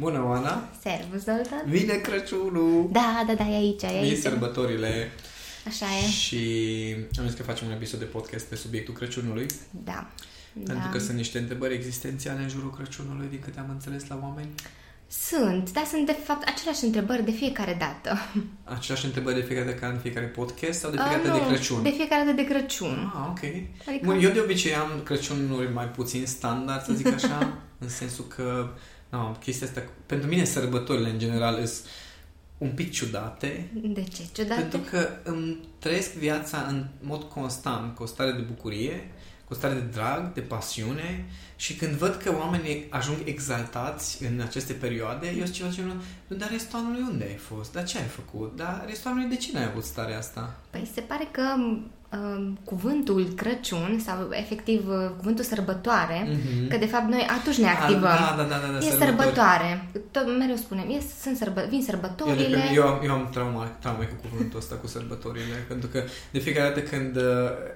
Bună, Oana! Servus, Zoltan! Vine Crăciunul! Da, da, da, e aici, e aici. Vin sărbătorile Așa e. și am zis că facem un episod de podcast pe subiectul Crăciunului. Da. Pentru da. că sunt niște întrebări existențiale în jurul Crăciunului, din câte am înțeles la oameni. Sunt, dar sunt de fapt aceleași întrebări de fiecare dată. Aceleași întrebări de fiecare dată ca în fiecare podcast sau de Ah, fiecare dată nu, de Crăciun? De fiecare dată de Crăciun. Ah, ok. Adică- Bun, Eu de obicei am Crăciunuri mai puțin standard, să zic așa, în sensul că no, chestia asta, pentru mine sărbătorile în general sunt un pic ciudate, De ce? Ciudate? Pentru că îmi trăiesc viața în mod constant, cu o stare de bucurie, cu o stare de drag, de pasiune și când văd că oamenii ajung exaltați în aceste perioade, eu sunt ceva genul, nu, dar restul anului unde ai fost? Dar ce ai făcut? Dar restul anului de ce n-ai avut starea asta? Păi se pare că uh, cuvântul Crăciun sau efectiv uh, cuvântul sărbătoare, Mhm. că de fapt noi atunci ne Ah, activăm. da, da, da, da, da, e sărbători. sărbătoare. Tot mereu spunem, e, sunt sărbă, vin Eu, sărbătorile. de, eu, am, eu am trauma, traume cu cuvântul ăsta, cu sărbătorile, pentru că de fiecare dată când uh,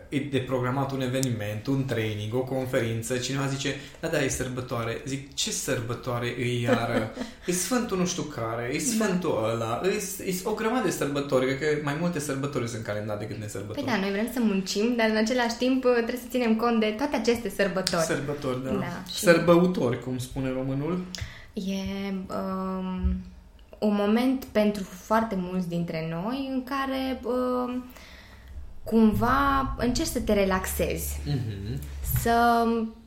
e de programat un eveniment, un training, o conferință, cineva zice, da, da, e sărbătoare. Zic, ce sărbătoare e iară? e Sfântul nu știu care, e Sfântul ăla, e, e o grămadă de sărbători, cred că mai multe sărbători sunt în calendar decât nesărbători. Păi da, noi vrem să muncim, dar în același timp uh, trebuie să ținem cont de toate aceste sărbători. Sărbători, da. Da, și- Sărbăutori, cum spune românul. E um, un moment pentru foarte mulți dintre noi în care um, cumva încerci să te relaxezi, Mhm. să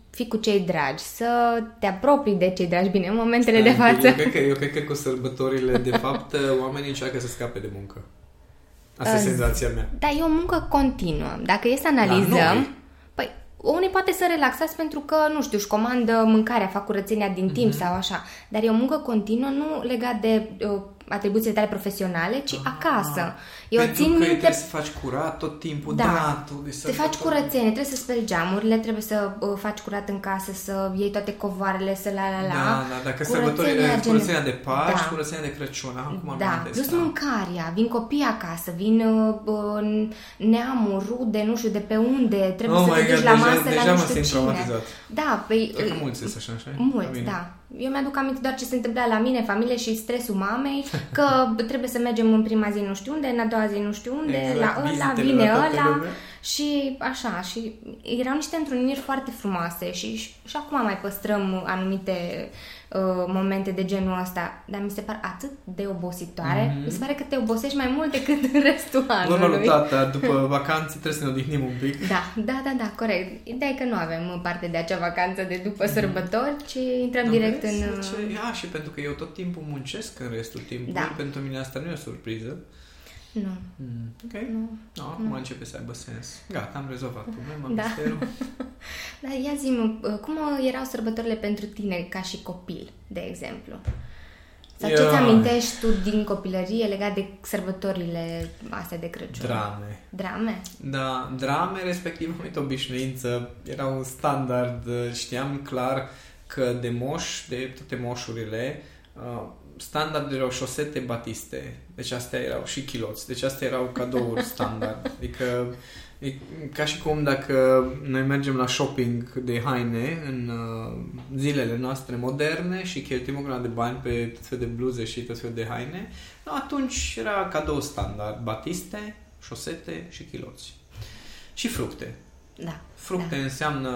fii cu cei dragi, să te apropii de cei dragi, bine, în momentele de Stai, față. Eu cred, că, eu cred că cu sărbătorile, de fapt, oamenii încearcă să scape de muncă. Asta e Uh, senzația mea. Dar e o muncă continuă. Dacă e să La analizăm, noi. păi unii poate să relaxați pentru că, nu știu, își comandă mâncarea, fac curățenia din timp Mhm. sau așa. Dar e o muncă continuă, nu legat de uh, atribuțiile tale profesionale, ci acasă. Eu Ah, Pentru țin că minte trebuie să faci curat tot timpul, Da. da, tu de Te sărbători. faci curățenie, trebuie să speli geamurile, trebuie să uh, faci curat în casă, să iei toate covoarele, să la la la. Da, da, dacă Curățenia sărbătorile, gen- curățenia de Paști, Da. curățenia de Crăciun, acum am Da, amintesc, plus da. mâncarea, vin copii acasă, vin uh, uh, neamuri, rude, nu știu de pe unde, trebuie Oh să my te duci God, la deja- masă deja la nu mă știu simt cine. traumatizat. Da, păi... Cred că uh, mulți sunt așa, așa? La Mulți, mine. da. Eu mi-aduc aminte doar ce se întâmpla la mine, familie și stresul mamei, că trebuie să mergem în prima zi nu știu unde, în a doua zi nu știu unde, Exact, la ăla, vizitele vine la toată ăla lumea. și așa. Și erau niște întruniri foarte frumoase și, și, și acum mai păstrăm anumite uh, momente de genul ăsta, dar mi se par atât de obositoare. Mhm. Mi se pare că te obosești mai mult decât în restul Normal, anului. tata, după vacanțe trebuie să ne odihnim un pic. Da, da, da, da, corect. Ideea e că nu avem parte de acea vacanță de după sărbători, ci intrăm Nu direct vezi? în... uh, Ce? Ia, și pentru că eu tot timpul muncesc în restul timpului, Da. pentru mine asta nu e o surpriză. Nu. Mm, ok. Nu. No, acum începe să aibă sens. Gata, am rezolvat problema, Da. misterul. Dar ia zi cum erau sărbătorile pentru tine ca și copil, de exemplu? Sau ce-ți Ia. amintești tu din copilărie legat de sărbătorile astea de Crăciun? Drame. Drame? Da, drame, respectiv, am uitat obișnuință, era un standard, știam clar că de moș, de toate moșurile, uh, standard erau șosete batiste, deci astea erau și chiloți, deci astea erau cadouri standard, adică e ca și cum dacă noi mergem la shopping de haine în uh, zilele noastre moderne și cheltuim o grămadă de bani pe tot fel de bluze și tot fel de haine, no, atunci era cadou standard, batiste, șosete și chiloți. Și fructe. Da. Fructe da. înseamnă,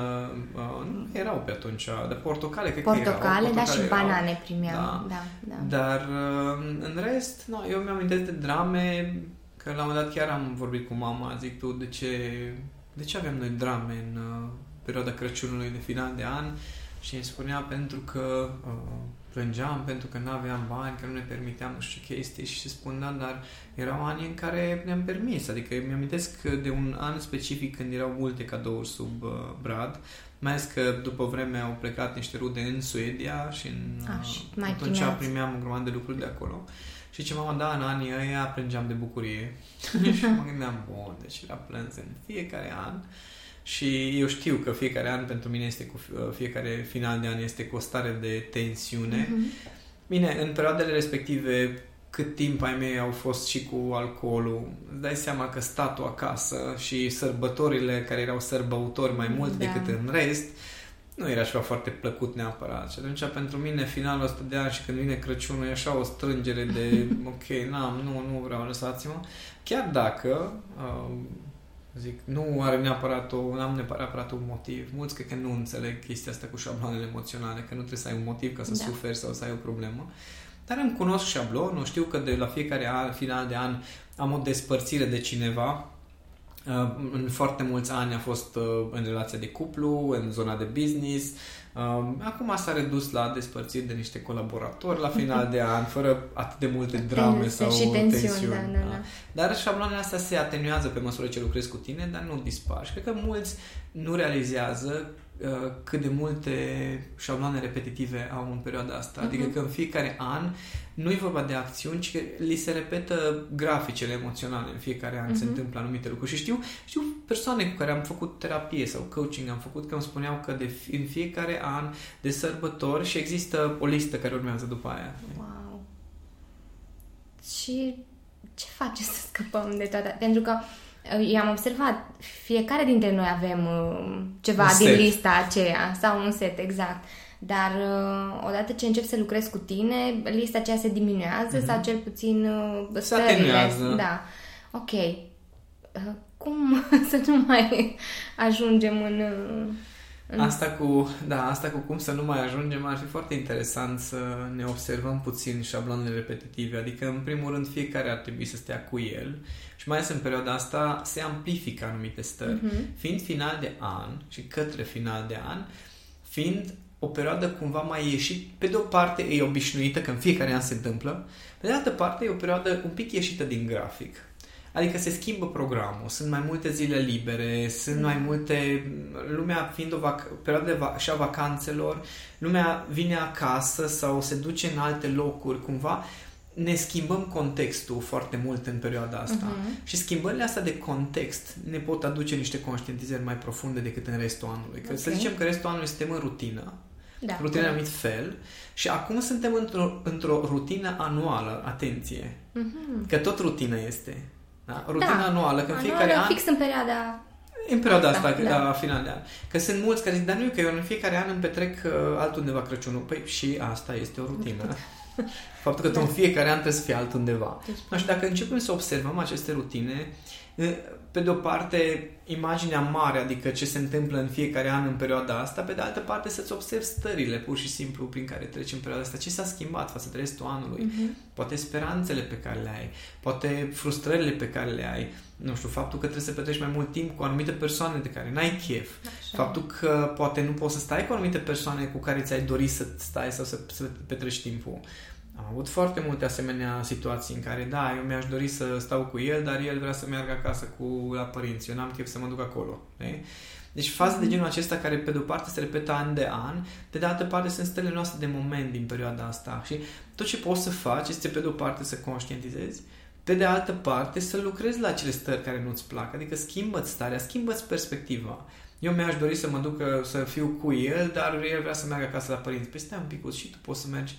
uh, nu erau pe atunci, dar portocale cred că Portocale, erau. da, și erau. banane primeam. Da. Da, da. Dar uh, în rest, no, eu mi-am amintesc de drame, că la un moment dat chiar am vorbit cu mama, zic tu, de ce, de ce avem noi drame în uh, perioada Crăciunului de final de an? Și îmi spunea pentru că uh, plângeam, pentru că nu aveam bani, că nu ne permiteam nu știu ce chestii și spun, da, dar erau ani în care ne-am permis, adică mi-amintesc de un an specific când erau multe cadouri sub uh, brad, mai ales că după vreme au plecat niște rude în Suedia și în, A, și mai atunci primeați. primeam o grămadă de lucruri de acolo. Și ce mama, da, în anii ăia plângeam de bucurie. și mă gândeam, bun, deci era plâns în fiecare an. Și eu știu că fiecare an pentru mine este cu fiecare final de an este cu o stare de tensiune. Mhm. Bine, în perioadele respective cât timp ai mei au fost și cu alcoolul, îți dai seama că statul acasă și sărbătorile care erau sărbăutori mai mult Da. decât în rest, nu era ceva foarte plăcut neapărat. Și atunci, pentru mine, finalul ăsta de an și când vine Crăciunul, e așa o strângere de, ok, n-am, nu, nu vreau, lăsați-mă. Chiar dacă, uh, zic, nu are neapărat o, n-am neapărat un motiv. Mulți cred că nu înțeleg chestia asta cu șabloanele emoționale, că nu trebuie să ai un motiv ca să da. suferi sau să ai o problemă. Dar îmi cunosc șablonul, știu că de la fiecare an, final de an am o despărțire de cineva, Uh, în foarte mulți ani a fost uh, în relația de cuplu, în zona de business. Uh, acum s-a redus la despărțiri de niște colaboratori la final de an, fără atât de multe drame sau și tensiuni. tensiuni da, da, da. Dar șablonele astea se atenuează pe măsură ce lucrezi cu tine, dar nu dispar. Și cred că mulți nu realizează cât de multe șabloane repetitive au în perioada asta. Uh-huh. Adică că în fiecare an nu e vorba de acțiuni, ci că li se repetă graficele emoționale. În fiecare an uh-huh. se întâmplă anumite lucruri. Și știu, știu persoane cu care am făcut terapie sau coaching, am făcut că îmi spuneau că de, în fiecare an de sărbători și există o listă care urmează după aia. Wow! Și ce face să scăpăm de toate? Pentru că eu am observat, fiecare dintre noi avem uh, ceva un din set. lista aceea sau un set, exact. Dar uh, odată ce încep să lucrez cu tine, lista aceea se diminuează mm-hmm. sau cel puțin uh, se atenuează. Da. Ok. Uh, cum să nu mai ajungem în... Uh, în... Asta cu, da, asta cu cum să nu mai ajungem ar fi foarte interesant să ne observăm puțin șablonele repetitive, adică în primul rând fiecare ar trebui să stea cu el și mai ales în perioada asta se amplifică anumite stări. Uh-huh. Fiind final de an și către final de an, fiind o perioadă cumva mai ieșit, pe de o parte e obișnuită, că în fiecare an se întâmplă, pe de altă parte e o perioadă un pic ieșită din grafic. Adică se schimbă programul, sunt mai multe zile libere, sunt mm. mai multe... Lumea fiind o vac- perioadă de va- și a vacanțelor, lumea vine acasă sau se duce în alte locuri cumva ne schimbăm contextul foarte mult în perioada asta. Uh-huh. Și schimbările astea de context ne pot aduce niște conștientizări mai profunde decât în restul anului. Că okay. să zicem că restul anului suntem în rutină, da, rutină în anumit fel, și acum suntem într-o, într-o rutină anuală, atenție. Uh-huh. Că tot rutină este. Da? Rutina da. anuală, că în fiecare an... fix în perioada în perioada asta, asta da. la final de an. Că sunt mulți care zic, dar nu că eu în fiecare an îmi petrec uh, altundeva Crăciunul. Păi și asta este o rutină. Faptul că tu da. în fiecare an trebuie să fii altundeva. Deci, și dacă începem să observăm aceste rutine, pe de o parte, imaginea mare, adică ce se întâmplă în fiecare an în perioada asta, pe de altă parte să-ți observi stările pur și simplu prin care treci în perioada asta, ce s-a schimbat față de restul anului, uh-huh. poate speranțele pe care le ai, poate frustrările pe care le ai, nu știu, faptul că trebuie să petreci mai mult timp cu anumite persoane de care n-ai chef, Așa. faptul că poate nu poți să stai cu anumite persoane cu care ți-ai dori să stai sau să, să petreci timpul. Am avut foarte multe asemenea situații în care, da, eu mi-aș dori să stau cu el, dar el vrea să meargă acasă cu la părinți. Eu n-am chef să mă duc acolo. Ne? Deci faze de mhm. genul acesta care pe de o parte se repetă an de an, pe de altă parte sunt stările noastre de moment din perioada asta. Și tot ce poți să faci este pe de o parte să conștientizezi, pe de altă parte să lucrezi la acele stări care nu-ți plac. Adică schimbă-ți starea, schimbă-ți perspectiva. Eu mi-aș dori să mă duc să fiu cu el, dar el vrea să meargă acasă la părinți. Păi stai un pic și tu poți să mergi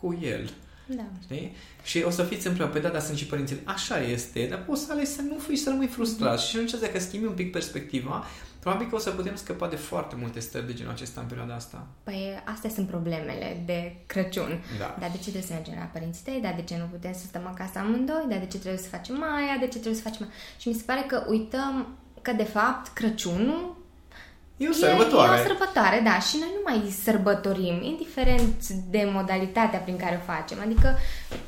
cu el. Da. Știi? Și o să fiți împreună. Păi da, dar sunt și părinții. Așa este, dar poți să alegi să nu fii, să rămâi frustrat. Mm-hmm. Și atunci, dacă schimbi un pic perspectiva, probabil că o să putem scăpa de foarte multe stări de genul acesta în perioada asta. Păi astea sunt problemele de Crăciun. Da. Dar de ce trebuie să mergem la părinții tăi? Dar de ce nu putem să stăm acasă amândoi? Dar de ce trebuie să facem aia? De ce trebuie să facem aia? Și mi se pare că uităm că, de fapt, Crăciunul E o sărbătoare. E, e o sărbătoare, da, și noi nu mai sărbătorim, indiferent de modalitatea prin care o facem. Adică,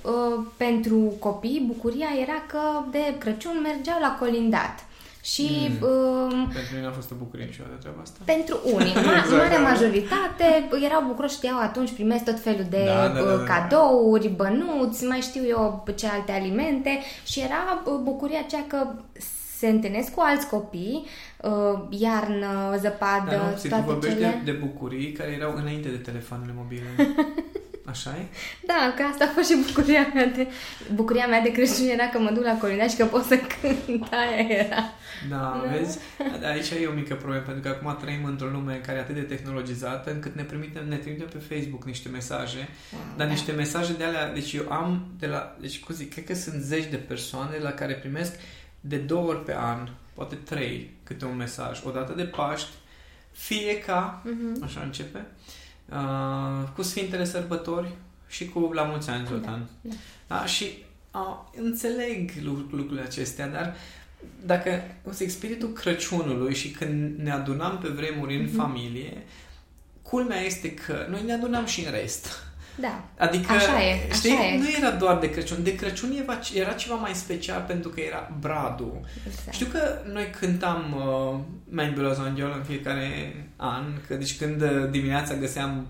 uh, pentru copii, bucuria era că de Crăciun mergeau la colindat. Și mm. uh, pentru mine a fost o bucurie niciodată treaba asta. Pentru unii, ma- exact, marea da. majoritate erau bucuroși, știau atunci primesc tot felul de da, da, da, da, cadouri, bănuți, mai știu eu ce alte alimente și era bucuria aceea că se întâlnesc cu alți copii, uh, iarnă, zăpadă, Dar nu, toate tu vorbești cele... de, de bucurii care erau înainte de telefoanele mobile. Așa e? Da, că asta a fost și bucuria mea de... Bucuria mea de Crăciun era că mă duc la colina și că pot să cânt. Aia era. Da, da. vezi? Aici e o mică problemă, pentru că acum trăim într-o lume care e atât de tehnologizată încât ne trimitem, ne trimitem pe Facebook niște mesaje, wow, dar da. niște mesaje de alea, deci eu am de la, deci cum zic, cred că sunt zeci de persoane la care primesc de două ori pe an, poate trei, câte un mesaj. O dată de Paști, fie ca, uh-huh. așa începe, uh, cu Sfintele Sărbători și cu La Mulți Ani, Zoltan. Da, da. da? Și uh, înțeleg lucrurile acestea, dar dacă, o să zic, spiritul Crăciunului și când ne adunam pe vremuri în uh-huh. familie, culmea este că noi ne adunam și în rest. Da. Adică, așa e, așa știi, e. nu era doar de Crăciun. De Crăciun era, era ceva mai special pentru că era bradul. Exact. Știu că noi cântam uh, Mein Angel în fiecare an, că deci când uh, dimineața găseam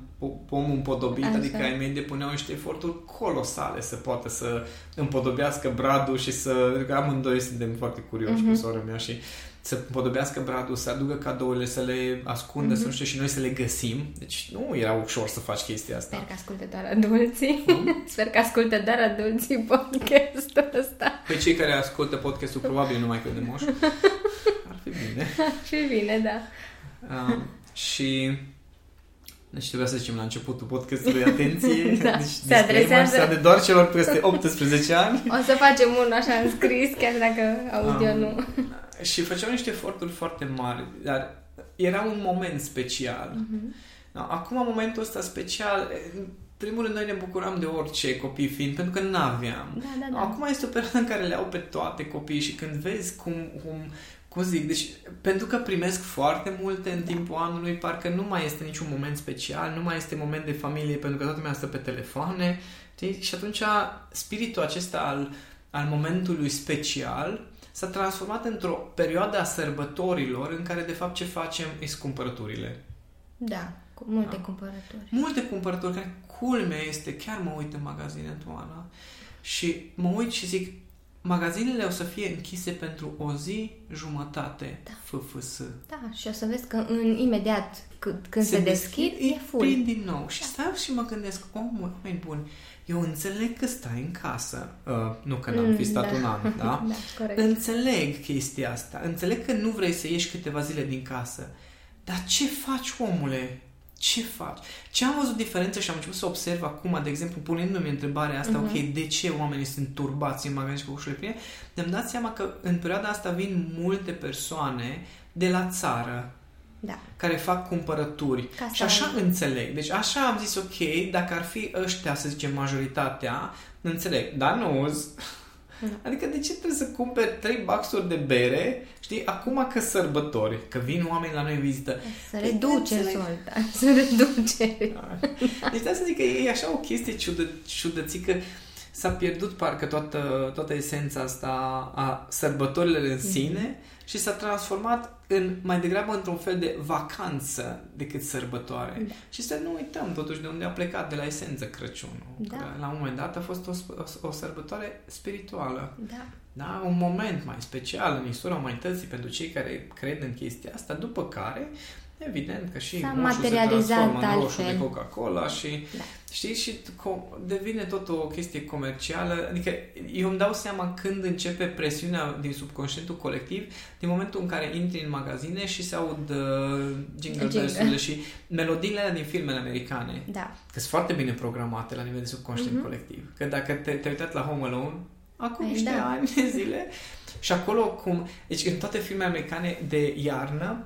pomul împodobit, Așa. adică ai mei depuneau niște eforturi colosale să poată să împodobească bradul și să... Amândoi suntem foarte curioși uh-huh. cu mhm. sora mea și să podobească bradul, să aducă cadourile, să le ascundă, mm-hmm. să nu știu, și noi să le găsim. Deci nu era ușor să faci chestia asta. Sper că ascultă doar adulții. Mm? Sper că ascultă doar adulții podcastul ăsta. Pe cei care ascultă podcastul probabil nu mai de moș. Ar fi bine. Ar fi bine, da. Um, și deci trebuia să zicem la începutul podcastului atenție. da, deci se adresează... Se doar celor peste 18 ani. O să facem unul așa în scris, chiar dacă audio um, nu. Și făceau niște eforturi foarte mari, dar era un moment special. Uh-huh. Acum, momentul ăsta special, în primul rând, noi ne bucuram de orice copii fiind, pentru că nu aveam. Da, da, da. Acum este o perioadă în care le au pe toate copiii și când vezi cum, cum, cum zic, deci pentru că primesc foarte multe în da. timpul anului, parcă nu mai este niciun moment special, nu mai este moment de familie pentru că toată lumea stă pe telefoane. Știi? Și atunci spiritul acesta al, al momentului special s-a transformat într-o perioadă a sărbătorilor în care de fapt ce facem e cumpărăturile. Da, cu multe da. cumpărături. Multe cumpărături, care culmea este, chiar mă uit în magazine toamna și mă uit și zic, magazinele o să fie închise pentru o zi jumătate, da. FFS. Da, și o să vezi că în, imediat când, când se, se deschid, deschid, e full. din nou. Și da. stau și mă gândesc, oh, oameni buni, eu înțeleg că stai în casă, uh, nu că n-am fi stat mm, da. un an, da? da corect. Înțeleg chestia asta, înțeleg că nu vrei să ieși câteva zile din casă, dar ce faci, omule? Ce faci? Ce am văzut diferență și am început să observ acum, de exemplu, punându-mi întrebarea asta, uh-huh. ok, de ce oamenii sunt turbați în magazin cu ușurile pline, ne-am dat seama că în perioada asta vin multe persoane de la țară, da. care fac cumpărături. Ca și așa am... înțeleg. Deci așa am zis, ok, dacă ar fi ăștia, să zicem, majoritatea, înțeleg. Dar nu da. Adică de ce trebuie să cumperi 3 baxuri de bere, știi, acum că sărbători, că vin oameni la noi în vizită. Să păi reduce solta, să reduce. Deci da să zic că e așa o chestie ciudă, ciudățică s-a pierdut parcă toată, toată esența asta a sărbătorilor în mhm. sine mm-hmm. Și s-a transformat în, mai degrabă într-un fel de vacanță decât sărbătoare. Da. Și să nu uităm totuși de unde a plecat, de la esență Crăciunul. Da. Că la un moment dat a fost o, o, o sărbătoare spirituală. Da. Da? Un moment mai special în istoria umanității pentru cei care cred în chestia asta, după care Evident că și S-a materializat se în roșu de Coca-Cola și, da. știi, și devine tot o chestie comercială. Adică eu îmi dau seama când începe presiunea din subconștientul colectiv, din momentul în care intri în magazine și se aud uh, jingle bells și melodiile alea din filmele americane. Da. Că sunt foarte bine programate la nivel de subconștient mm-hmm. colectiv. Că dacă te, te uitat la Home Alone, acum Ai, niște da. ani de zile, și acolo cum... Deci în toate filmele americane de iarnă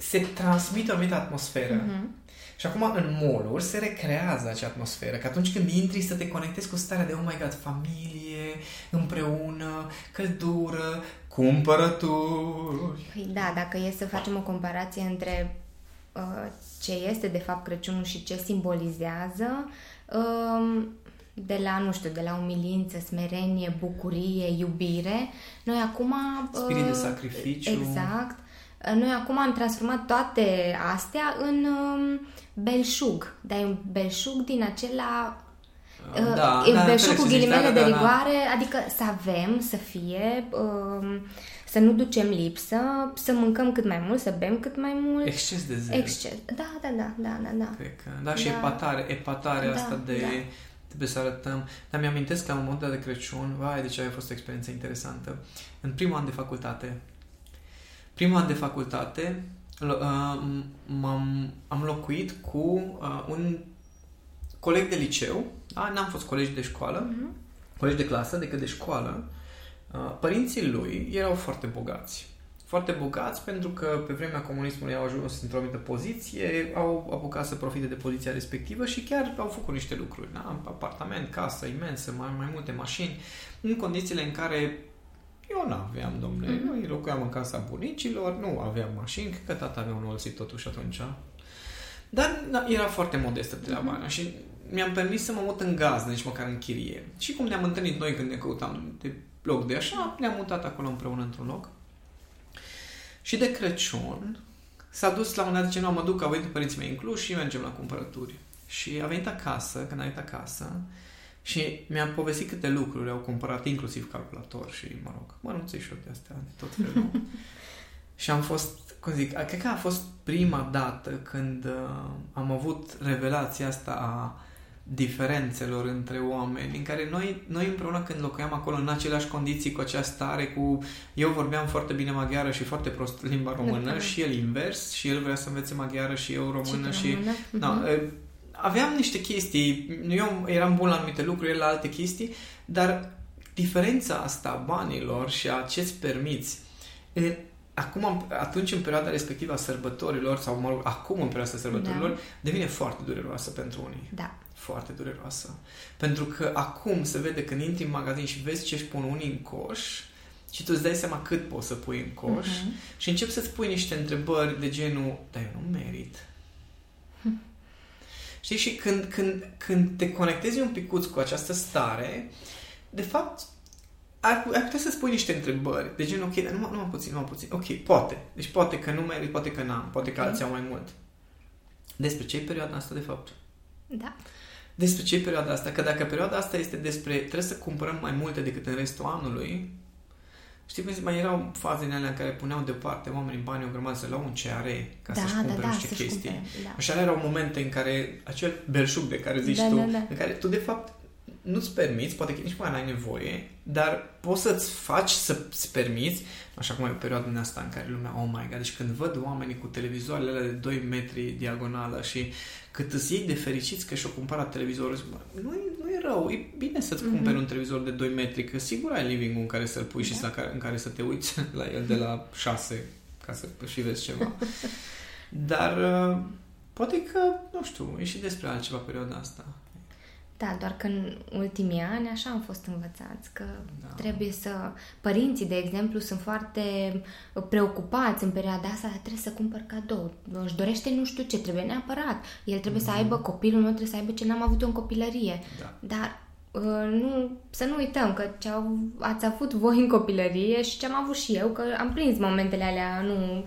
se transmite o anumită atmosferă. Mm-hmm. Și acum în mall se recrează acea atmosferă. Că atunci când intri să te conectezi cu starea de oh my god, familie, împreună, căldură, cumpărături. Păi da, dacă e să facem o comparație între uh, ce este de fapt Crăciunul și ce simbolizează, uh, de la, nu știu, de la umilință, smerenie, bucurie, iubire, noi acum... Spirit uh, de sacrificiu. Exact noi acum am transformat toate astea în um, belșug, dar e un belșug din acela uh, da, e da, belșug cu ghilimele da, de da, da. rigoare, da. adică să avem, să fie, um, să nu ducem lipsă, să mâncăm cât mai mult, să bem cât mai mult. Exces de zel. Exces. Da, da, da, da, da, da. Cred că, da, și da. epatare, epatare da, asta de... Da. Trebuie să arătăm. Dar mi-amintesc la un moment de Crăciun, vai, deci a fost o experiență interesantă. În primul an de facultate, primul an de facultate uh, m-am, am locuit cu uh, un coleg de liceu, da? n-am fost colegi de școală, uh-huh. colegi de clasă, decât de școală. Uh, părinții lui erau foarte bogați. foarte bogați pentru că pe vremea comunismului au ajuns într-o anumită poziție, au apucat să profite de poziția respectivă și chiar au făcut niște lucruri. Da? Apartament, casă imensă, mai, mai multe mașini, în condițiile în care eu nu aveam, domnule. Mm-hmm. Noi locuiam în casa bunicilor, nu aveam mașini, că tata avea un olsit totuși atunci. Dar da, era foarte modestă de la bani mm-hmm. și mi-am permis să mă mut în gaz, nici măcar în chirie. Și cum ne-am întâlnit noi când ne căutam de loc de așa, ne-am mutat acolo împreună într-un loc. Și de Crăciun s-a dus la un dat, zice, nu, mă duc, au venit părinții mei în Cluj și mergem la cumpărături. Și a venit acasă, când a venit acasă, și mi-a povestit câte lucruri au cumpărat, inclusiv calculator și, mă rog, mănunțișuri de astea, de tot felul. și am fost, cum zic, cred că a fost prima dată când uh, am avut revelația asta a diferențelor între oameni, în care noi, noi împreună când locuiam acolo în aceleași condiții cu acea stare, cu eu vorbeam foarte bine maghiară și foarte prost limba română și el invers și el vrea să învețe maghiară și eu română și... Română? Da, uh-huh. Aveam niște chestii, eu eram bun la anumite lucruri, el la alte chestii, dar diferența asta a banilor și a ce-ți permiți acum, atunci, în perioada respectivă a sărbătorilor, sau mă rog, acum în perioada sărbătorilor, da. devine foarte dureroasă pentru unii. Da. Foarte dureroasă. Pentru că acum se vede când intri în magazin și vezi ce își pun unii în coș, și tu îți dai seama cât poți să pui în coș uh-huh. și începi să-ți pui niște întrebări de genul, dar eu nu merit. Hm. Știi? Și când, când, când te conectezi un picuț cu această stare, de fapt, ar, ar putea să spui niște întrebări. De genul, ok, dar numai, numai puțin, numai puțin. Ok, poate. Deci poate că nu merit, poate că n-am, poate că alții au mai mult. Despre ce e perioada asta, de fapt? Da. Despre ce e perioada asta? Că dacă perioada asta este despre trebuie să cumpărăm mai multe decât în restul anului, Știi cum zic, mai erau faze în alea în care puneau deoparte oamenii bani o grămadă să luau un CRE ca da, să-și da, cumpere da, niște chestii. Cumpere, da. Așa erau momente în care acel belșug de care zici da, tu, da, da. în care tu de fapt nu-ți permiți, poate că nici mai n-ai nevoie, dar poți să-ți faci să-ți permiți, așa cum e o perioadă din asta în care lumea, oh my god, deci când văd oamenii cu televizoarele alea de 2 metri diagonală și cât îți iei de fericiți că și-o cumpărat televizorul, zic, nu, nu e rău, e bine să-ți mm-hmm. cumperi un televizor de 2 metri, că sigur ai living în care să-l pui da. și să, în care să te uiți la el de la 6 ca să și vezi ceva. Dar uh, poate că, nu știu, e și despre altceva perioada asta. Da, doar că în ultimii ani așa am fost învățați, că da. trebuie să... Părinții, de exemplu, sunt foarte preocupați în perioada asta, trebuie să cumpăr cadou. Își dorește nu știu ce, trebuie neapărat. El trebuie mm-hmm. să aibă, copilul meu trebuie să aibă ce n-am avut eu în copilărie. Da. Dar uh, nu, să nu uităm că ce au, ați avut voi în copilărie și ce am avut și eu, că am prins momentele alea, nu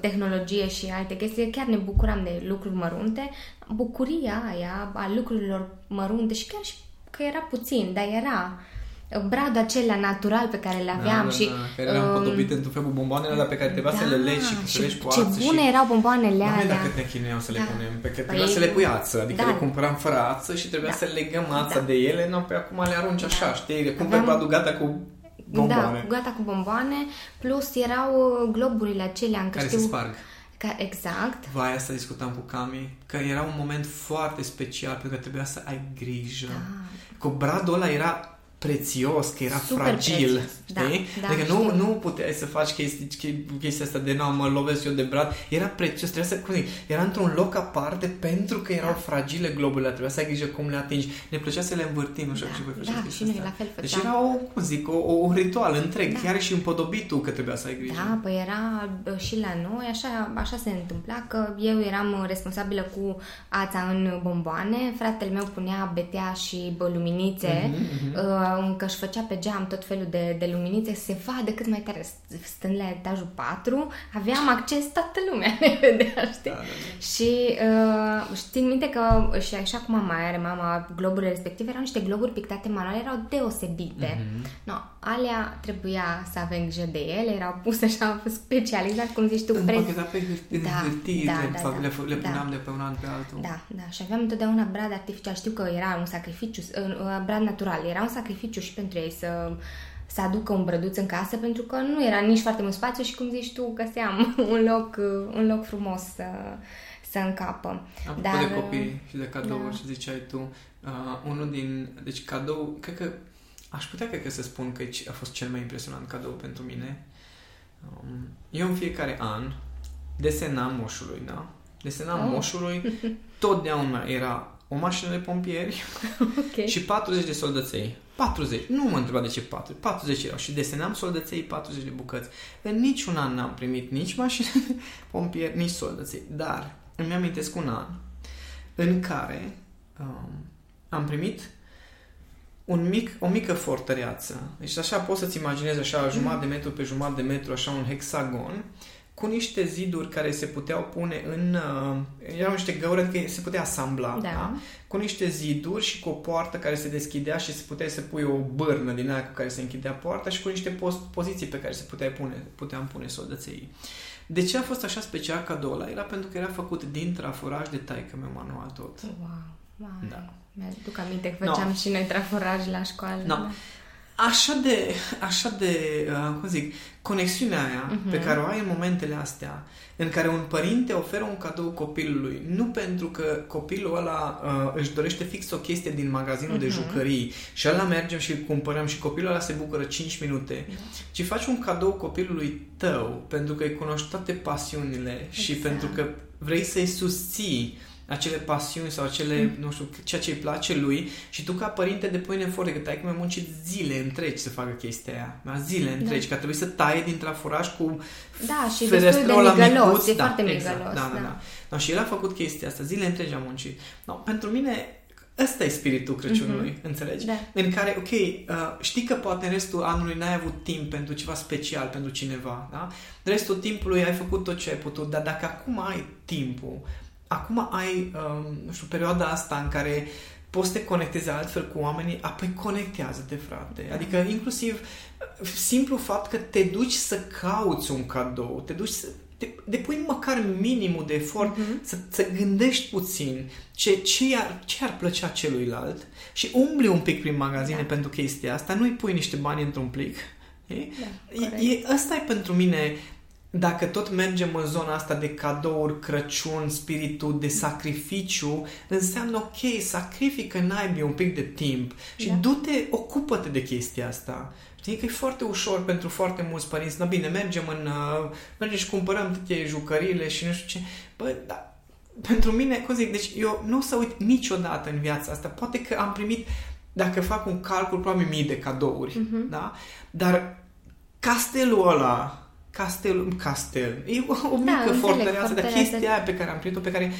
tehnologie și alte chestii, chiar ne bucuram de lucruri mărunte, bucuria aia a lucrurilor mărunte și chiar și că era puțin, dar era bradul acela natural pe care le aveam da, da, și... Da, care erau împodobite um, într-un fel cu bomboanele alea pe care trebuia da, să le legi și să legi cu ață. Ce bune și... erau bomboanele alea. Doamne, dacă ne chinuiam să le da. punem, pe că trebuia păi, să le pui ață, adică da. le cumpăram fără ață și trebuia da. să legăm ața da. de ele, nu, pe acum le arunci așa, da. știi? Le cumperi bradul gata cu bomboane. Da, gata cu bomboane, plus erau uh, globurile acelea în care știu... se sparg. Ca, exact. Vai, asta discutam cu Cami, că era un moment foarte special, pentru că trebuia să ai grijă. Da. Cu bradul ăla era prețios, că era Super fragil, prețios. știi? Da, da, adică nu, nu puteai să faci chestii, chestia asta de nu mă lovesc eu de brad. Era prețios, trebuia să, cum zic, era într-un loc aparte pentru că erau da. fragile globurile, trebuia să ai grijă cum le atingi. Ne plăcea să le învârtim, așa da, și voi da, și noi la fel Deci era o, cum zic, o, o, un ritual întreg, da. chiar și împodobitul că trebuia să ai grijă. Da, păi era și la noi, așa, așa se întâmpla că eu eram responsabilă cu ața în bomboane, fratele meu punea betea și luminițe, mm-hmm, mm-hmm încă își făcea pe geam tot felul de, de luminițe, se vadă cât mai tare. Stând la etajul 4, aveam acces, toată lumea ne vedea, știi? Da, da, da. Și uh, știi minte că, și așa cum mama are, mama, globurile respective erau niște globuri pictate manual, erau deosebite. Mm-hmm. No, alea trebuia să avem grijă de ele, erau puse așa specializat, cum zici tu, preț. Împachetat pe hârtie, da, hârtie da, da, da, le, le da. puneam da. de pe un an pe altul. Da, da, și aveam întotdeauna brad artificial. Știu că era un sacrificiu, uh, brad natural, era un sacrificiu și pentru ei să să aducă un brăduț în casă pentru că nu era nici foarte mult spațiu și cum zici tu găseam un loc, un loc frumos să, să încapă. Am Dar, de copii și de cadouri da. și ziceai tu, uh, unul din, deci cadou, cred că aș putea cred că să spun că a fost cel mai impresionant cadou pentru mine. Um, eu în fiecare an desenam moșului, da? Desenam oh. moșului, totdeauna era o mașină de pompieri okay. și 40 de soldăței. 40. Nu mă întreba de ce 40. 40 erau și desenam soldăței 40 de bucăți. În niciun an n-am primit nici mașină de pompieri, nici soldăței. Dar îmi amintesc un an în care um, am primit un mic, o mică fortăreață. Deci așa poți să-ți imaginezi așa jumătate de metru pe jumătate de metru, așa un hexagon, cu niște ziduri care se puteau pune în... Uh, erau niște găuri, adică se putea asambla, da. Da? Cu niște ziduri și cu o poartă care se deschidea și se putea să pui o bârnă din aia cu care se închidea poarta și cu niște post, poziții pe care se putea pune, puteam pune soldăței. De ce a fost așa special cadoul ăla? Era pentru că era făcut din traforaj de taică meu manual tot. Wow, wow. Da. Mi-aduc aminte că făceam no. și noi traforaj la școală. No. Da așa de, așa de, uh, cum zic, conexiunea aia uh-huh. pe care o ai în momentele astea, în care un părinte oferă un cadou copilului, nu pentru că copilul ăla uh, își dorește fix o chestie din magazinul uh-huh. de mhm. jucării și ăla mergem și cumpărăm și copilul ăla se bucură 5 minute, uh-huh. ci faci un cadou copilului tău pentru că îi cunoști toate pasiunile exact. și pentru că vrei să-i susții acele pasiuni sau acele, mm. nu știu, ceea ce îi place lui și tu ca părinte depui un efort, că tai că mi-a muncit zile întregi să facă chestia aia. Da? Zile întregi, da. că trebuie să taie din trafuraș cu Da, și destul de migălos, micuț. e da, foarte exact, migălos. Da, da, da. da. da. și el a făcut chestia asta, zile întregi a muncit. No, pentru mine Ăsta e spiritul Crăciunului, mm-hmm. înțelegi? Da. În care, ok, uh, știi că poate în restul anului n-ai avut timp pentru ceva special pentru cineva, da? Restul timpului ai făcut tot ce ai putut, dar dacă acum ai timpul, acum ai, um, nu știu, perioada asta în care poți să te conectezi altfel cu oamenii, apoi conectează-te, frate. Adică inclusiv simplu fapt că te duci să cauți un cadou, te duci să te, depui măcar minimul de efort uh-huh. să, să gândești puțin ce, ce, ar, ce ar plăcea celuilalt și umbli un pic prin magazine da. pentru chestia asta, nu-i pui niște bani într-un plic. Da, e, e, asta e pentru mine dacă tot mergem în zona asta de cadouri, Crăciun, spiritul de sacrificiu, înseamnă ok, sacrifică naibii un pic de timp și da. du-te, ocupă-te de chestia asta. Știi că e foarte ușor pentru foarte mulți părinți. Na bine, mergem în... Uh, mergem și cumpărăm toate jucăriile și nu știu ce. Bă, da, pentru mine, cum zic, deci eu nu o să uit niciodată în viața asta. Poate că am primit, dacă fac un calcul, probabil mii de cadouri, uh-huh. da? Dar castelul ăla castel, castel. E o, o da, mică fortăreață, dar chestia aia pe care am primit-o, pe care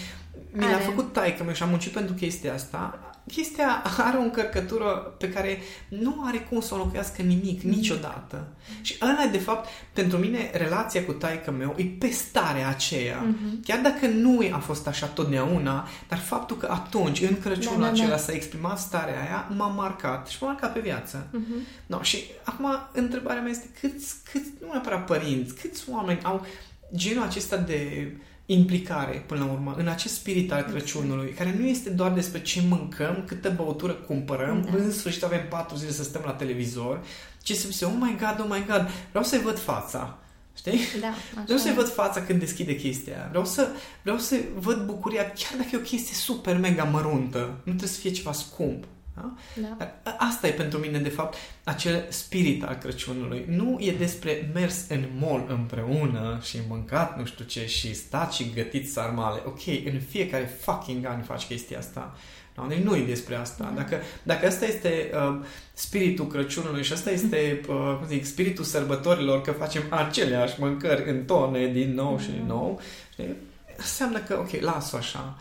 mi l-a făcut taică meu și am muncit pentru chestia asta, chestia are o încărcătură pe care nu are cum să o locuiască nimic, mm. niciodată. Și ăla de fapt, pentru mine, relația cu taică meu e pe starea aceea. Mm-hmm. Chiar dacă nu a fost așa totdeauna, dar faptul că atunci, în Crăciunul da, da, acela, da. s-a exprimat starea aia, m-a marcat și m-a marcat pe viață. Mm-hmm. No, și acum, întrebarea mea este câți, câți, nu neapărat părinți, câți oameni au genul acesta de implicare, până la urmă, în acest spirit al Crăciunului, care nu este doar despre ce mâncăm, câtă băutură cumpărăm, da. în sfârșit avem patru zile să stăm la televizor, ci să zice, oh my god, oh my god, vreau să-i văd fața. Știi? Da, vreau să-i văd fața când deschide chestia Vreau să, vreau să văd bucuria, chiar dacă e o chestie super mega măruntă. Nu trebuie să fie ceva scump. Da? Da. Asta e pentru mine, de fapt, acel spirit al Crăciunului. Nu e despre mers în mall împreună și mâncat nu știu ce și stat și gătit sarmale. Ok, în fiecare fucking an faci chestia asta. No, deci nu e despre asta. Da. Dacă, dacă asta este uh, spiritul Crăciunului și asta este, uh, cum zic, spiritul sărbătorilor, că facem aceleași mâncări în tone din nou și din nou, știi? înseamnă că, ok, las-o așa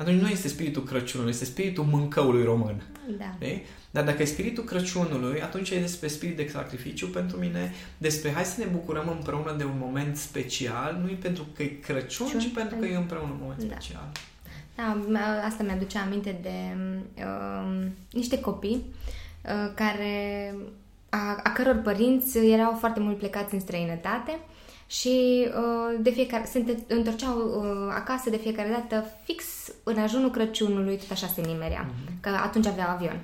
atunci nu este spiritul Crăciunului, este spiritul mâncăului român. Da. De? Dar dacă e spiritul Crăciunului, atunci e despre spirit de sacrificiu pentru mine, despre hai să ne bucurăm împreună de un moment special, nu e pentru că e Crăciun, ci pentru că e împreună un moment da. special. Da, asta mi-aduce aminte de uh, niște copii uh, care a, a căror părinți erau foarte mult plecați în străinătate și uh, de fiecare, se întorceau uh, acasă de fiecare dată fix în ajunul Crăciunului, tot așa se nimerea, mm-hmm. că atunci avea avion.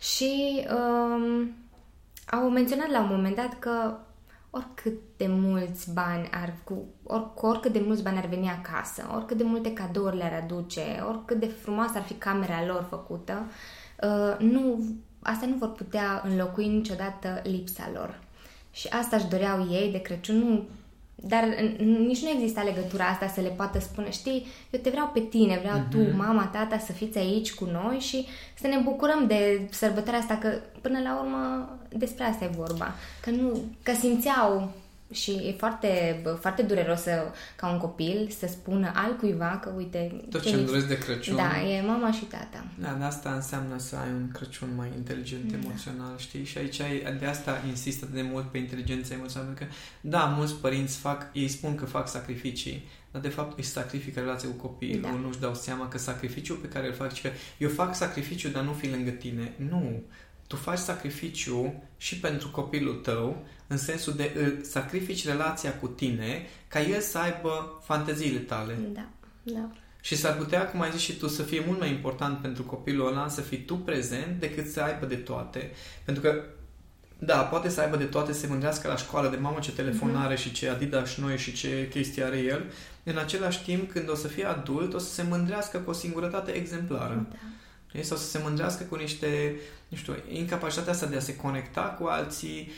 Și uh, au menționat la un moment dat că oricât de mulți bani ar, cu, or, cu oricât de mulți bani ar veni acasă, oricât de multe cadouri le-ar aduce, oricât de frumoasă ar fi camera lor făcută, uh, nu, astea nu vor putea înlocui niciodată lipsa lor. Și asta își doreau ei de Crăciun, nu dar nici nu există legătura asta să le poată spune, știi, eu te vreau pe tine, vreau mm-hmm. tu, mhm. mama, tata, să fiți aici cu noi și să ne bucurăm de sărbătoarea asta, că până la urmă despre asta e vorba. Că, nu, că simțeau și e foarte, foarte dureros să, ca un copil să spună altcuiva că, uite... Tot ce-mi doresc de Crăciun. Da, e mama și tata. Da, de asta înseamnă să ai un Crăciun mai inteligent da. emoțional, știi? Și aici ai, de asta insistă de mult pe inteligența emoțională, că da, mulți părinți fac, ei spun că fac sacrificii, dar de fapt își sacrifică relația cu copilul, da. nu-și dau seama că sacrificiul pe care îl fac, că eu fac sacrificiu, dar nu fi lângă tine. Nu! Tu faci sacrificiu și pentru copilul tău, în sensul de îl sacrifici relația cu tine ca el să aibă fanteziile tale. Da, da. Și s-ar putea, cum ai zis și tu, să fie mult mai important pentru copilul ăla să fii tu prezent decât să aibă de toate. Pentru că, da, poate să aibă de toate, să se mândrească la școală de mamă ce telefon mm-hmm. are și ce Adidas noi și ce chestii are el. În același timp, când o să fie adult, o să se mândrească cu o singurătate exemplară. Da. Sau să se mândrească cu niște, nu știu, incapacitatea asta de a se conecta cu alții,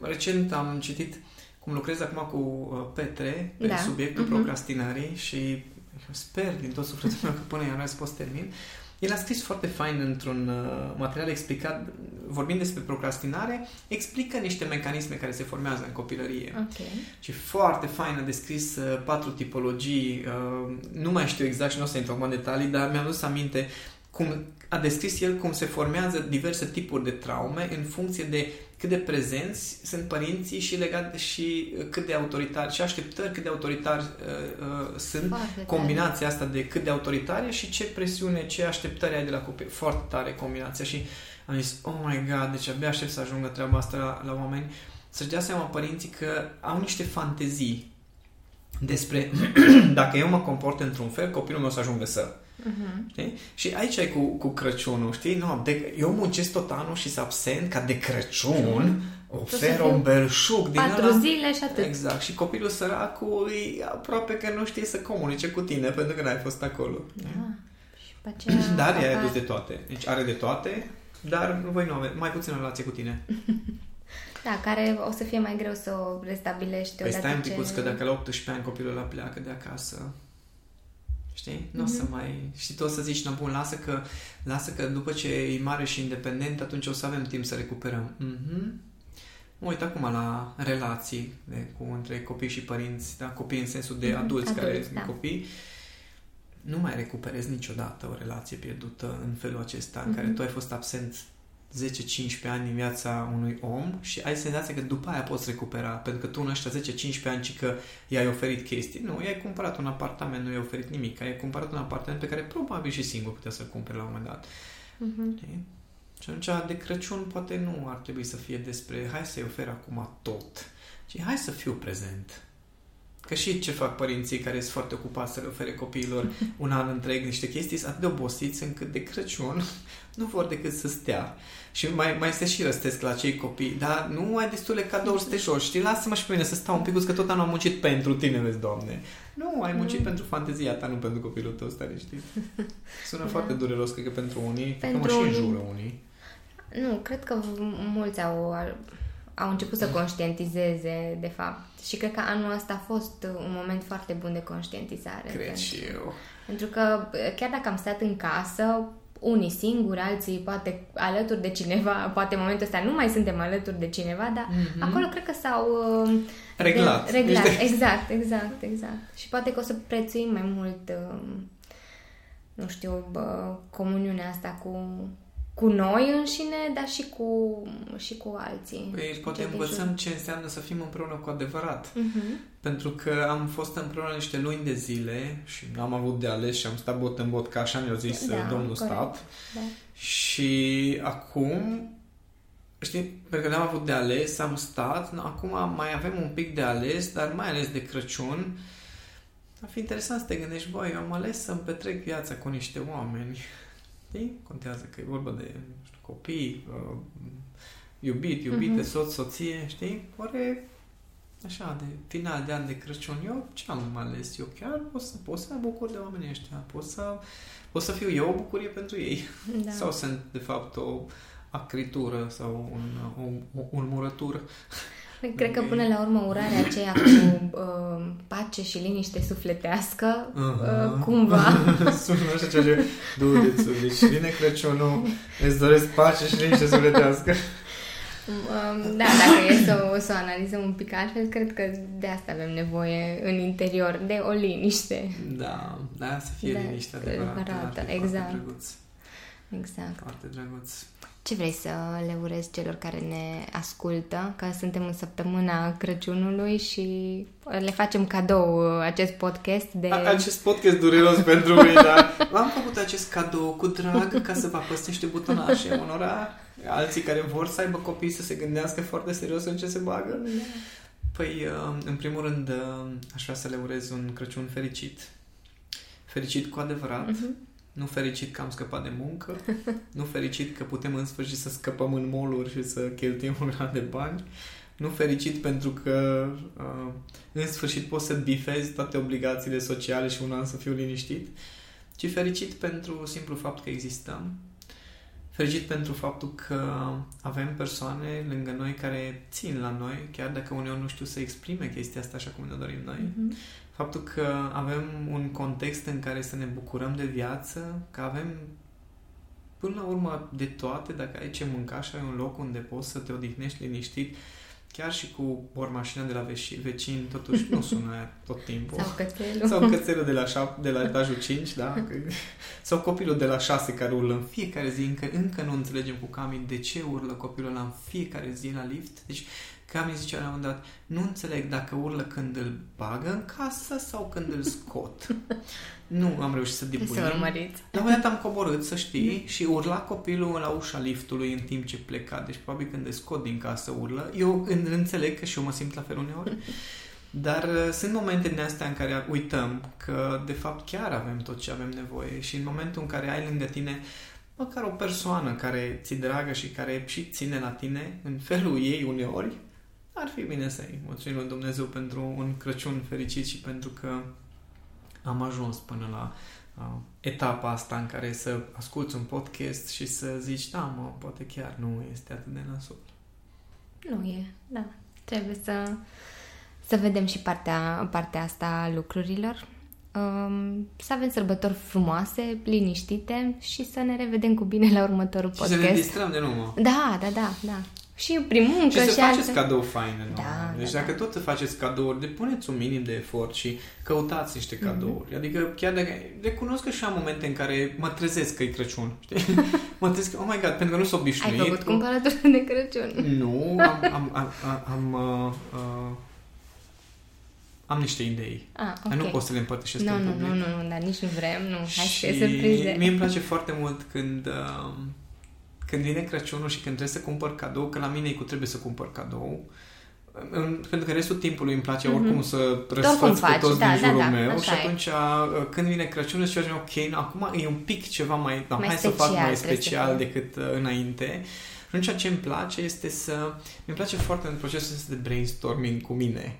recent am citit cum lucrez acum cu uh, Petre pe da. subiectul uh-huh. procrastinării și sper din tot sufletul meu că până i-am răspuns termin. El a scris foarte fain într-un uh, material explicat, vorbind despre procrastinare, explică niște mecanisme care se formează în copilărie. Okay. Și foarte fain a descris uh, patru tipologii, uh, nu mai știu exact și nu o să intru în detalii, dar mi-am dus aminte cum a descris el cum se formează diverse tipuri de traume în funcție de cât de prezenți sunt părinții și legat de și cât de autoritari și așteptări cât de autoritari uh, uh, sunt foarte combinația tare. asta de cât de autoritare și ce presiune, ce așteptări ai de la copii. Foarte tare combinația și am zis, oh my god, deci abia aștept să ajungă treaba asta la, la oameni, să-și dea seama părinții că au niște fantezii despre dacă eu mă comport într-un fel, copilul meu să ajungă să. Uh-huh. Știi? Și aici e cu, cu Crăciunul, știi? No, de, eu muncesc tot anul și sunt absent ca de Crăciun ofer un belșug din Patru ăla. zile și atât. Exact. Și copilul săracul e aproape că nu știe să comunice cu tine pentru că n-ai fost acolo. Da. Și pe aceea, dar ea are dus de toate. Deci are de toate, dar voi nu aveți mai puțin relație cu tine. Da, care o să fie mai greu să o restabilești păi stai un pic, ce... că dacă la 18 ani copilul ăla pleacă de acasă, Știi? Nu mm-hmm. o să mhm. mai... Și tu o să zici, no, bun, lasă că, lasă că după ce e mare și independent, atunci o să avem timp să recuperăm. Mm-hmm. Mă uit acum la relații de, cu între copii și părinți, da? copii în sensul de mm-hmm. adulți, adulți care sunt da. copii. Nu mai recuperezi niciodată o relație pierdută în felul acesta, mm-hmm. în care mhm. tu ai fost absent 10-15 ani în viața unui om și ai senzația că după aia poți recupera, pentru că tu în ăștia 10-15 ani ci că i-ai oferit chestii. Nu, i-ai cumpărat un apartament, nu i-ai oferit nimic. Ai cumpărat un apartament pe care probabil și singur putea să-l cumpere la un moment dat. Uh-huh. Și atunci de Crăciun poate nu ar trebui să fie despre hai să-i ofer acum tot, ci hai să fiu prezent. Că și ce fac părinții care sunt foarte ocupați să le ofere copiilor un an întreg niște chestii, sunt atât de obosiți încât de Crăciun nu vor decât să stea. Și mai, mai se și răstesc la cei copii, dar nu ai destule cadouri să te joci, știi? Lasă-mă și pe mine să stau un pic, că tot anul am muncit pentru tine, vezi, Doamne. Nu, ai muncit mm. pentru fantezia ta, nu pentru copilul tău, stare, știi? Sună da. foarte dureros, cred că pentru unii, pentru că mă și înjură unii. Nu, cred că mulți au au început să conștientizeze, de fapt. Și cred că anul ăsta a fost un moment foarte bun de conștientizare. Cred pentru, și eu. Pentru că chiar dacă am stat în casă, unii singuri, alții poate alături de cineva, poate în momentul ăsta nu mai suntem alături de cineva, dar mm-hmm. acolo cred că s-au uh, reglat. De, reglat. Exact, exact, exact. Și poate că o să prețuim mai mult, uh, nu știu, uh, comuniunea asta cu cu noi înșine, dar și cu, și cu alții. Păi poate învățăm ce înseamnă să fim împreună cu adevărat. Uh-huh. Pentru că am fost împreună niște luni de zile și am avut de ales și am stat bot în bot, ca așa ne-a zis da, domnul corect. stat. Da. Și acum, știi, pentru că n-am avut de ales, am stat, acum mai avem un pic de ales, dar mai ales de Crăciun. Ar fi interesant să te gândești, băi, eu am ales să-mi petrec viața cu niște oameni Știi? Contează că e vorba de știu, copii, uh, iubit, iubite, uh-huh. soț, soție, știi? Oare așa, de final de an de Crăciun, eu ce am ales? Eu chiar o să pot să mă bucur de oamenii ăștia, pot să, pot să fiu eu o bucurie pentru ei. Da. Sau sunt, de fapt, o acritură sau un, o, o, o murătură. Cred că până la urmă urarea aceea cu uh, pace și liniște sufletească, uh-huh. uh, cumva... Sună așa ce du-te deci vine Crăciunul, îți doresc pace și liniște sufletească. Um, da, dacă e să o, să o analizăm un pic altfel, cred că de asta avem nevoie în interior, de o liniște. Da, da, să fie da, liniște adevărată. adevărată exact. Drăguț. Exact. Foarte drăguț. Ce vrei să le urezi celor care ne ascultă? Că suntem în săptămâna Crăciunului și le facem cadou acest podcast de... Acest podcast dureros pentru mine, dar am făcut acest cadou cu drag ca să vă apăs niște butonașe onora alții care vor să aibă copii să se gândească foarte serios în ce se bagă. Da. Păi, uh, în primul rând, uh, aș vrea să le urez un Crăciun fericit. Fericit cu adevărat. Uh-huh nu fericit că am scăpat de muncă, nu fericit că putem în sfârșit să scăpăm în moluri și să cheltuim un grad de bani, nu fericit pentru că uh, în sfârșit pot să bifez toate obligațiile sociale și un an să fiu liniștit, ci fericit pentru simplu fapt că existăm, fericit pentru faptul că avem persoane lângă noi care țin la noi, chiar dacă uneori nu știu să exprime chestia asta așa cum ne dorim noi. Mm-hmm faptul că avem un context în care să ne bucurăm de viață, că avem până la urmă de toate, dacă ai ce mânca și ai un loc unde poți să te odihnești liniștit, chiar și cu mașină de la vecin, totuși nu sună aia tot timpul. Sau cățelul. Sau cățelul de la, șap, de la etajul 5, da? Sau copilul de la 6 care urlă în fiecare zi. Încă, încă nu înțelegem cu Cami de ce urlă copilul ăla în fiecare zi la lift. Deci Că mi zicea la un moment dat, nu înțeleg dacă urlă când îl bagă în casă sau când îl scot. nu am reușit să dibuim. Să urmăriți. La un moment dat am coborât, să știi, și urla copilul la ușa liftului în timp ce pleca. Deci probabil când îl scot din casă urlă. Eu înțeleg că și eu mă simt la fel uneori. Dar uh, sunt momente din astea în care uităm că de fapt chiar avem tot ce avem nevoie și în momentul în care ai lângă tine măcar o persoană care ți dragă și care și ține la tine în felul ei uneori, ar fi bine să-i mulțumim lui Dumnezeu pentru un Crăciun fericit și pentru că am ajuns până la uh, etapa asta în care să asculți un podcast și să zici, da, mă, poate chiar nu este atât de nasol. Nu e, da. Trebuie să, să vedem și partea, partea asta a lucrurilor. Um, să avem sărbători frumoase, liniștite și să ne revedem cu bine la următorul podcast. Și să ne distrăm de nou. Da, da, da, da și prin muncă și, și să faceți alte... cadou faine. Nu? Da, deci da, dacă da. tot să faceți cadouri, depuneți un minim de efort și căutați niște mhm. cadouri. Mm-hmm. Adică chiar dacă recunosc că și am momente în care mă trezesc că e Crăciun. Știi? mă trezesc că, oh my god, pentru că nu sunt obișnuit. Ai făcut cumpărături de Crăciun? Nu, am, am, am, am, am uh, uh, am niște idei. Ah, okay. Nu pot să le împărtășesc no, în nu, public. Nu, nu, nu, dar nici nu vrem. Nu, hai și să surprize. mie îmi place foarte mult când... Uh, când vine Crăciunul și când trebuie să cumpăr cadou, că la mine e cu trebuie să cumpăr cadou, pentru că restul timpului îmi place mm-hmm. oricum să răsfăț cu toți da, din jurul da, da, meu și atunci e. Uh, când vine Crăciunul și ok, acum e un pic ceva mai, da, mai hai special, să fac mai special decât uh, înainte. Și atunci ce îmi place este să... Mi place foarte mult procesul ăsta de brainstorming cu mine.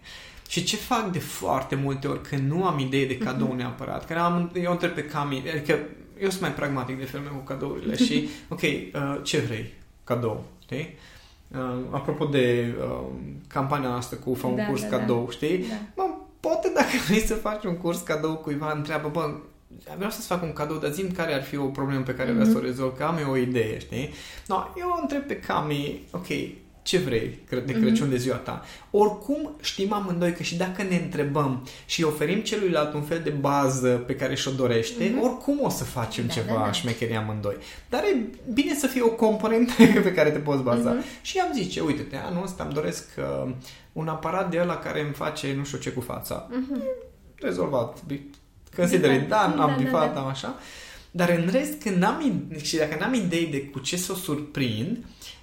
Și ce fac de foarte multe ori când nu am idee de cadou mm-hmm. neapărat, că am, eu întreb pe Cami, adică eu sunt mai pragmatic de felul meu cu cadourile și, ok, uh, ce vrei? Cadou, știi? Uh, apropo de uh, campania noastră cu fă un da, curs da, cadou, da. știi? Da. Bă, poate dacă vrei să faci un curs cadou cuiva, întreabă, bă, vreau să-ți fac un cadou, dar zim care ar fi o problemă pe care mm-hmm. vreau să o rezolv, că am eu o idee, știi? No, eu întreb pe Cami, ok, ce vrei de mhm. Crăciun mm-hmm. de ziua ta. Oricum știm amândoi că și dacă ne întrebăm și oferim celuilalt un fel de bază pe care și-o dorește, mm-hmm. oricum o să facem da, ceva da, da. șmecherii amândoi. Dar e bine să fie o componentă pe care te poți baza. Mm-hmm. Și am zice, uite-te, anul ăsta îmi doresc uh, un aparat de ăla care îmi face nu știu ce cu fața. Mm-hmm. Rezolvat. Consideri, da, am da, bifat, da, da. am așa. Dar în rest, când am, și dacă n-am idei de cu ce să o surprind,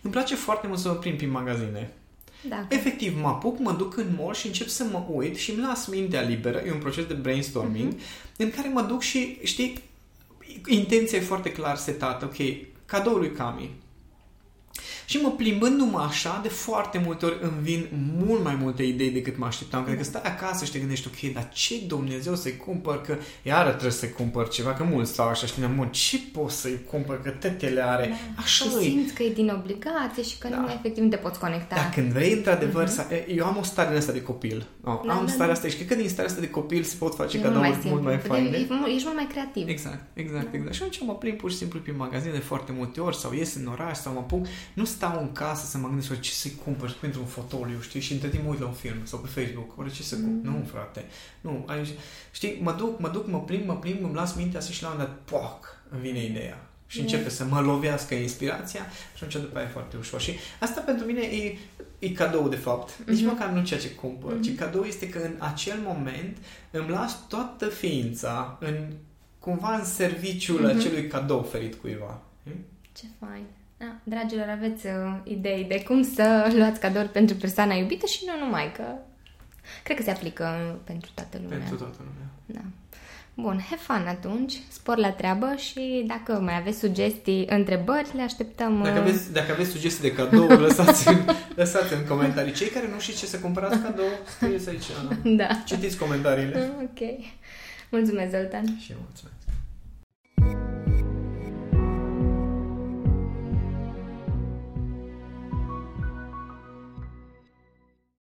îmi place foarte mult să mă prind prin magazine. Da. Efectiv, mă apuc, mă duc în mall și încep să mă uit și îmi las mintea liberă. E un proces de brainstorming uh-huh. în care mă duc și, știi, intenția e foarte clar setată. Ok, cadou lui Cami. Și mă plimbându-mă așa, de foarte multe ori îmi vin mult mai multe idei decât mă așteptam. Cred că stai acasă și te gândești, ok, dar ce Dumnezeu să-i cumpăr, că iară trebuie să-i cumpăr ceva, că mulți stau așa și mă, ce pot să-i cumpăr, că tetele are. Da. Așa și simți că e din obligație și că da. nu efectiv nu te poți conecta. Da, când vrei într-adevăr, uh-huh. eu am o stare asta de copil. Oh, da, am da, starea da. asta și cred că din starea asta de copil se pot face cadouri mult mai, mult mai faine. Ești mult mai creativ. Exact, exact, da. exact. Și atunci mă plimb pur și simplu prin magazin de foarte multe ori sau ies în oraș sau mă apuc. Nu stau în casă să mă gândesc ce să-i cumpăr pentru un fotoliu, știi? Și între timp mă uit la un film sau pe Facebook, ori ce să mm. Nu, frate. Nu, ai, știi, mă duc, mă duc, mă plimb, mă plimb, îmi las mintea să și la un dat, poc, îmi vine ideea. Și yeah. începe să mă lovească inspirația și atunci după aia e foarte ușor. Și asta pentru mine e, e cadou, de fapt. Nici mm-hmm. măcar nu ceea ce cumpăr, mm-hmm. ci mhm. cadou este că în acel moment îmi las toată ființa în cumva în serviciul mm-hmm. acelui cadou oferit cuiva. Ce fain! Da, dragilor, aveți uh, idei de cum să luați cadouri pentru persoana iubită și nu numai, că cred că se aplică pentru toată lumea. Pentru toată lumea. Da. Bun, have fun atunci, spor la treabă și dacă mai aveți sugestii, întrebări, le așteptăm. Dacă uh, aveți, dacă aveți sugestii de cadou, lăsați în, lăsați în comentarii. Cei care nu știți ce să cumpărați cadou, scrieți aici. Da. Citiți comentariile. Ok. Mulțumesc, Zoltan. Și eu mulțumesc.